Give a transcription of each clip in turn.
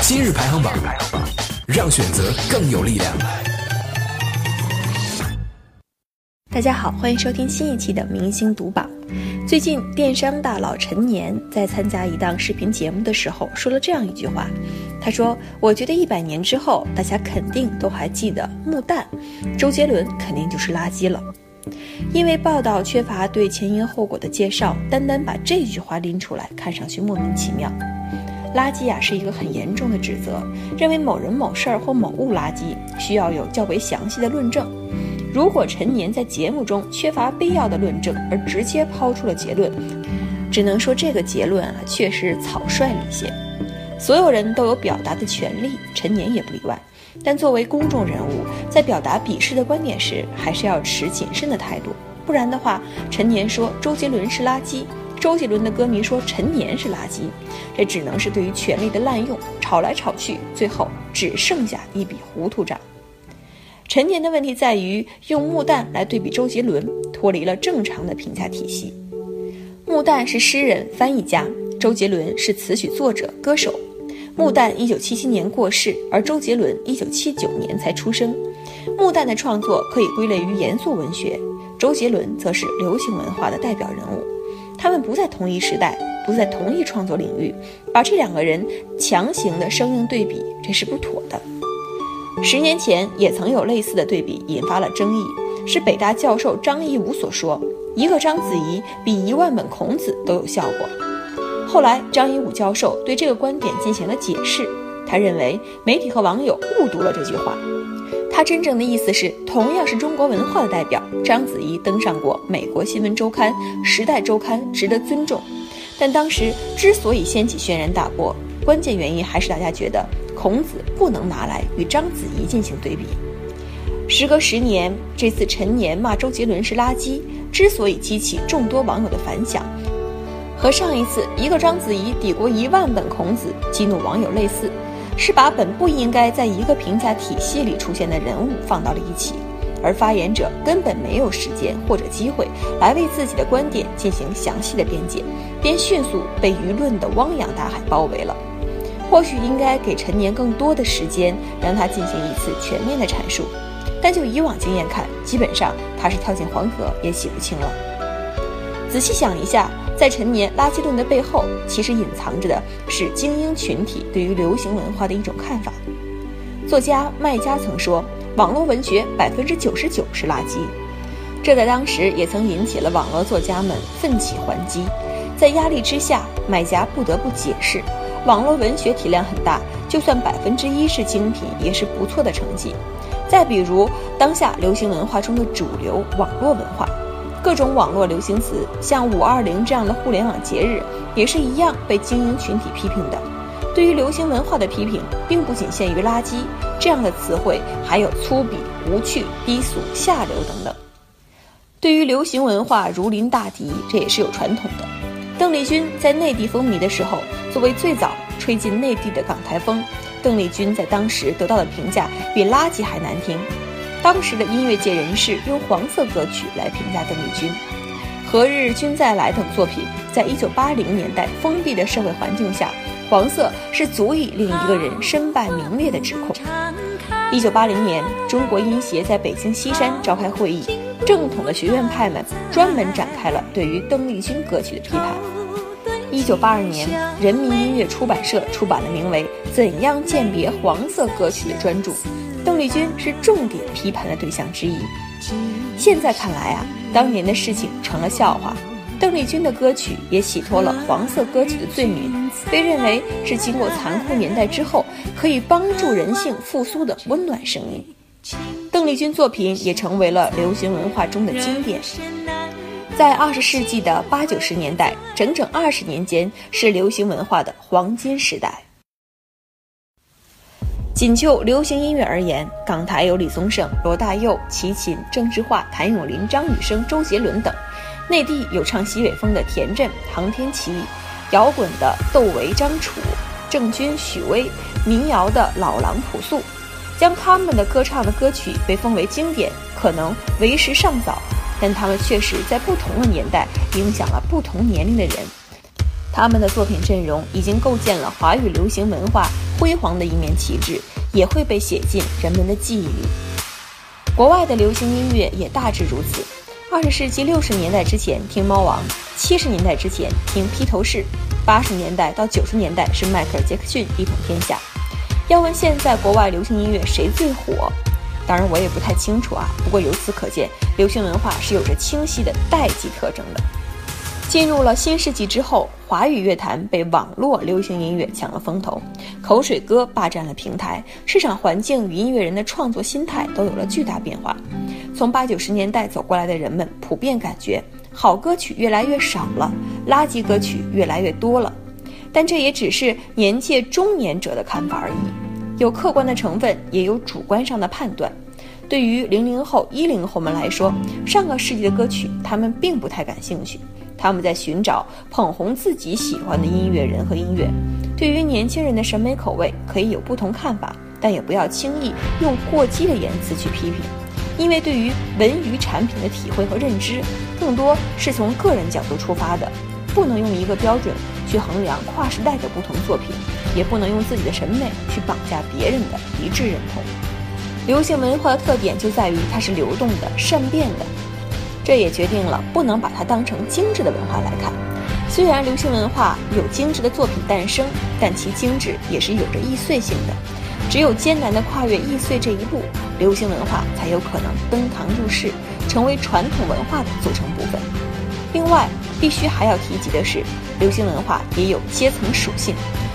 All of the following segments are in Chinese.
今日排行榜，让选择更有力量。大家好，欢迎收听新一期的明星读榜。最近，电商大佬陈年在参加一档视频节目的时候说了这样一句话，他说：“我觉得一百年之后，大家肯定都还记得木蛋，周杰伦肯定就是垃圾了。”因为报道缺乏对前因后果的介绍，单单把这句话拎出来，看上去莫名其妙。垃圾呀是一个很严重的指责，认为某人某事儿或某物垃圾，需要有较为详细的论证。如果陈年在节目中缺乏必要的论证而直接抛出了结论，只能说这个结论啊确实草率了一些。所有人都有表达的权利，陈年也不例外。但作为公众人物，在表达鄙视的观点时，还是要持谨慎的态度，不然的话，陈年说周杰伦是垃圾。周杰伦的歌迷说陈年是垃圾，这只能是对于权力的滥用，吵来吵去，最后只剩下一笔糊涂账。陈年的问题在于用木旦来对比周杰伦，脱离了正常的评价体系。木旦是诗人、翻译家，周杰伦是词曲作者、歌手。木旦一九七七年过世，而周杰伦一九七九年才出生。木旦的创作可以归类于严肃文学，周杰伦则是流行文化的代表人物。他们不在同一时代，不在同一创作领域，把这两个人强行的生硬对比，这是不妥的。十年前也曾有类似的对比，引发了争议。是北大教授张一武所说：“一个章子怡比一万本孔子都有效果。”后来张一武教授对这个观点进行了解释，他认为媒体和网友误读了这句话。他真正的意思是，同样是中国文化的代表，章子怡登上过美国新闻周刊、时代周刊，值得尊重。但当时之所以掀起轩然大波，关键原因还是大家觉得孔子不能拿来与章子怡进行对比。时隔十年，这次陈年骂周杰伦是垃圾，之所以激起众多网友的反响，和上一次一个章子怡抵过一万本孔子激怒网友类似。是把本不应该在一个评价体系里出现的人物放到了一起，而发言者根本没有时间或者机会来为自己的观点进行详细的辩解，便迅速被舆论的汪洋大海包围了。或许应该给陈年更多的时间，让他进行一次全面的阐述，但就以往经验看，基本上他是跳进黄河也洗不清了。仔细想一下。在陈年垃圾论的背后，其实隐藏着的是精英群体对于流行文化的一种看法。作家麦家曾说：“网络文学百分之九十九是垃圾。”这在当时也曾引起了网络作家们奋起还击。在压力之下，麦家不得不解释：网络文学体量很大，就算百分之一是精品，也是不错的成绩。再比如，当下流行文化中的主流网络文化。各种网络流行词，像五二零这样的互联网节日，也是一样被精英群体批评的。对于流行文化的批评，并不仅限于“垃圾”这样的词汇，还有粗鄙、无趣、低俗、下流等等。对于流行文化如临大敌，这也是有传统的。邓丽君在内地风靡的时候，作为最早吹进内地的港台风，邓丽君在当时得到的评价比“垃圾”还难听。当时的音乐界人士用黄色歌曲来评价邓丽君，《何日君再来》等作品，在一九八零年代封闭的社会环境下，黄色是足以令一个人身败名裂的指控。一九八零年，中国音协在北京西山召开会议，正统的学院派们专门展开了对于邓丽君歌曲的批判。一九八二年，人民音乐出版社出版了名为《怎样鉴别黄色歌曲》的专著。邓丽君是重点批判的对象之一。现在看来啊，当年的事情成了笑话。邓丽君的歌曲也洗脱了黄色歌曲的罪名，被认为是经过残酷年代之后可以帮助人性复苏的温暖声音。邓丽君作品也成为了流行文化中的经典。在二十世纪的八九十年代，整整二十年间是流行文化的黄金时代。仅就流行音乐而言，港台有李宗盛、罗大佑、齐秦、郑智化、谭咏麟、张雨生、周杰伦等；内地有唱西北风的田震、唐天琪，摇滚的窦唯、张楚、郑钧、许巍，民谣的老狼、朴素。将他们的歌唱的歌曲被封为经典，可能为时尚早，但他们确实在不同的年代影响了不同年龄的人。他们的作品阵容已经构建了华语流行文化辉煌的一面旗帜，也会被写进人们的记忆里。国外的流行音乐也大致如此。二十世纪六十年代之前听猫王，七十年代之前听披头士，八十年代到九十年代是迈克尔·杰克逊一统天下。要问现在国外流行音乐谁最火？当然我也不太清楚啊。不过由此可见，流行文化是有着清晰的代际特征的。进入了新世纪之后，华语乐坛被网络流行音乐抢了风头，口水歌霸占了平台，市场环境与音乐人的创作心态都有了巨大变化。从八九十年代走过来的人们普遍感觉，好歌曲越来越少了，垃圾歌曲越来越多了。但这也只是年届中年者的看法而已，有客观的成分，也有主观上的判断。对于零零后、一零后们来说，上个世纪的歌曲他们并不太感兴趣。他们在寻找捧红自己喜欢的音乐人和音乐。对于年轻人的审美口味，可以有不同看法，但也不要轻易用过激的言辞去批评，因为对于文娱产品的体会和认知，更多是从个人角度出发的，不能用一个标准去衡量跨时代的不同作品，也不能用自己的审美去绑架别人的一致认同。流行文化的特点就在于它是流动的、善变的。这也决定了不能把它当成精致的文化来看。虽然流行文化有精致的作品诞生，但其精致也是有着易碎性的。只有艰难地跨越易碎这一步，流行文化才有可能登堂入室，成为传统文化的组成部分。另外，必须还要提及的是，流行文化也有阶层属性。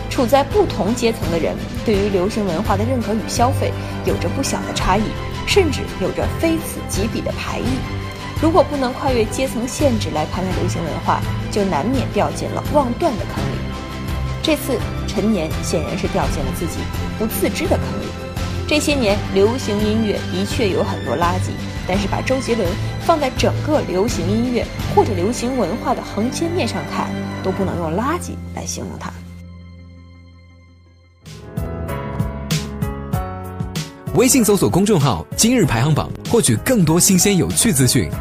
处在不同阶层的人，对于流行文化的认可与消费有着不小的差异，甚至有着非此即彼的排异。如果不能跨越阶层限制来判断流行文化，就难免掉进了妄断的坑里。这次陈年显然是掉进了自己不自知的坑里。这些年流行音乐的确有很多垃圾，但是把周杰伦放在整个流行音乐或者流行文化的横切面上看，都不能用垃圾来形容他。微信搜索公众号“今日排行榜”，获取更多新鲜有趣资讯。